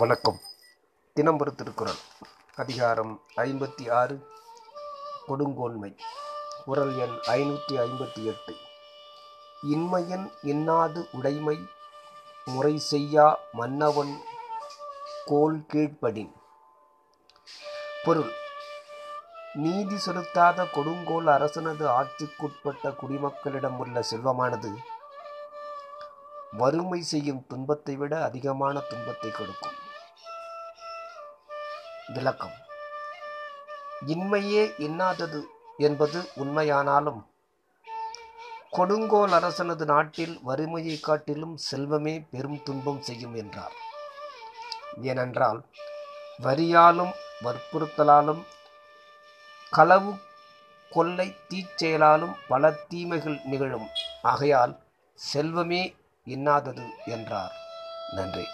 வணக்கம். தினம்பரு திருக்குறள் அதிகாரம் ஐம்பத்தி ஆறு கொடுங்கோன்மை. குரல் எண் ஐநூற்றி ஐம்பத்தி எட்டு. இன்மையன் இன்னாது உடைமை? முறை செய்யா மன்னவன் கோல் கீழ்ப்படின் பொருள் நீதி செலுத்தாத கொடுங்கோல் அரசனது ஆட்சிக்குட்பட்ட குடிமக்களிடம் உள்ள செல்வமானது வறுமை செய்யும் துன்பத்தை விட அதிகமான துன்பத்தை கொடுக்கும். விளக்கம். இன்மையே இன்னாதது என்பது உண்மையானாலும் கொடுங்கோல் அரசனது நாட்டில் வறுமையை காட்டிலும் செல்வமே பெரும் துன்பம் செய்யும் என்றார். ஏனென்றால் வரியாலும் வற்புறுத்தலாலும் களவு கொள்ளை தீச்செயலாலும் பல தீமைகள் நிகழும். ஆகையால் செல்வமே இன்னாதது என்றார். நன்றி.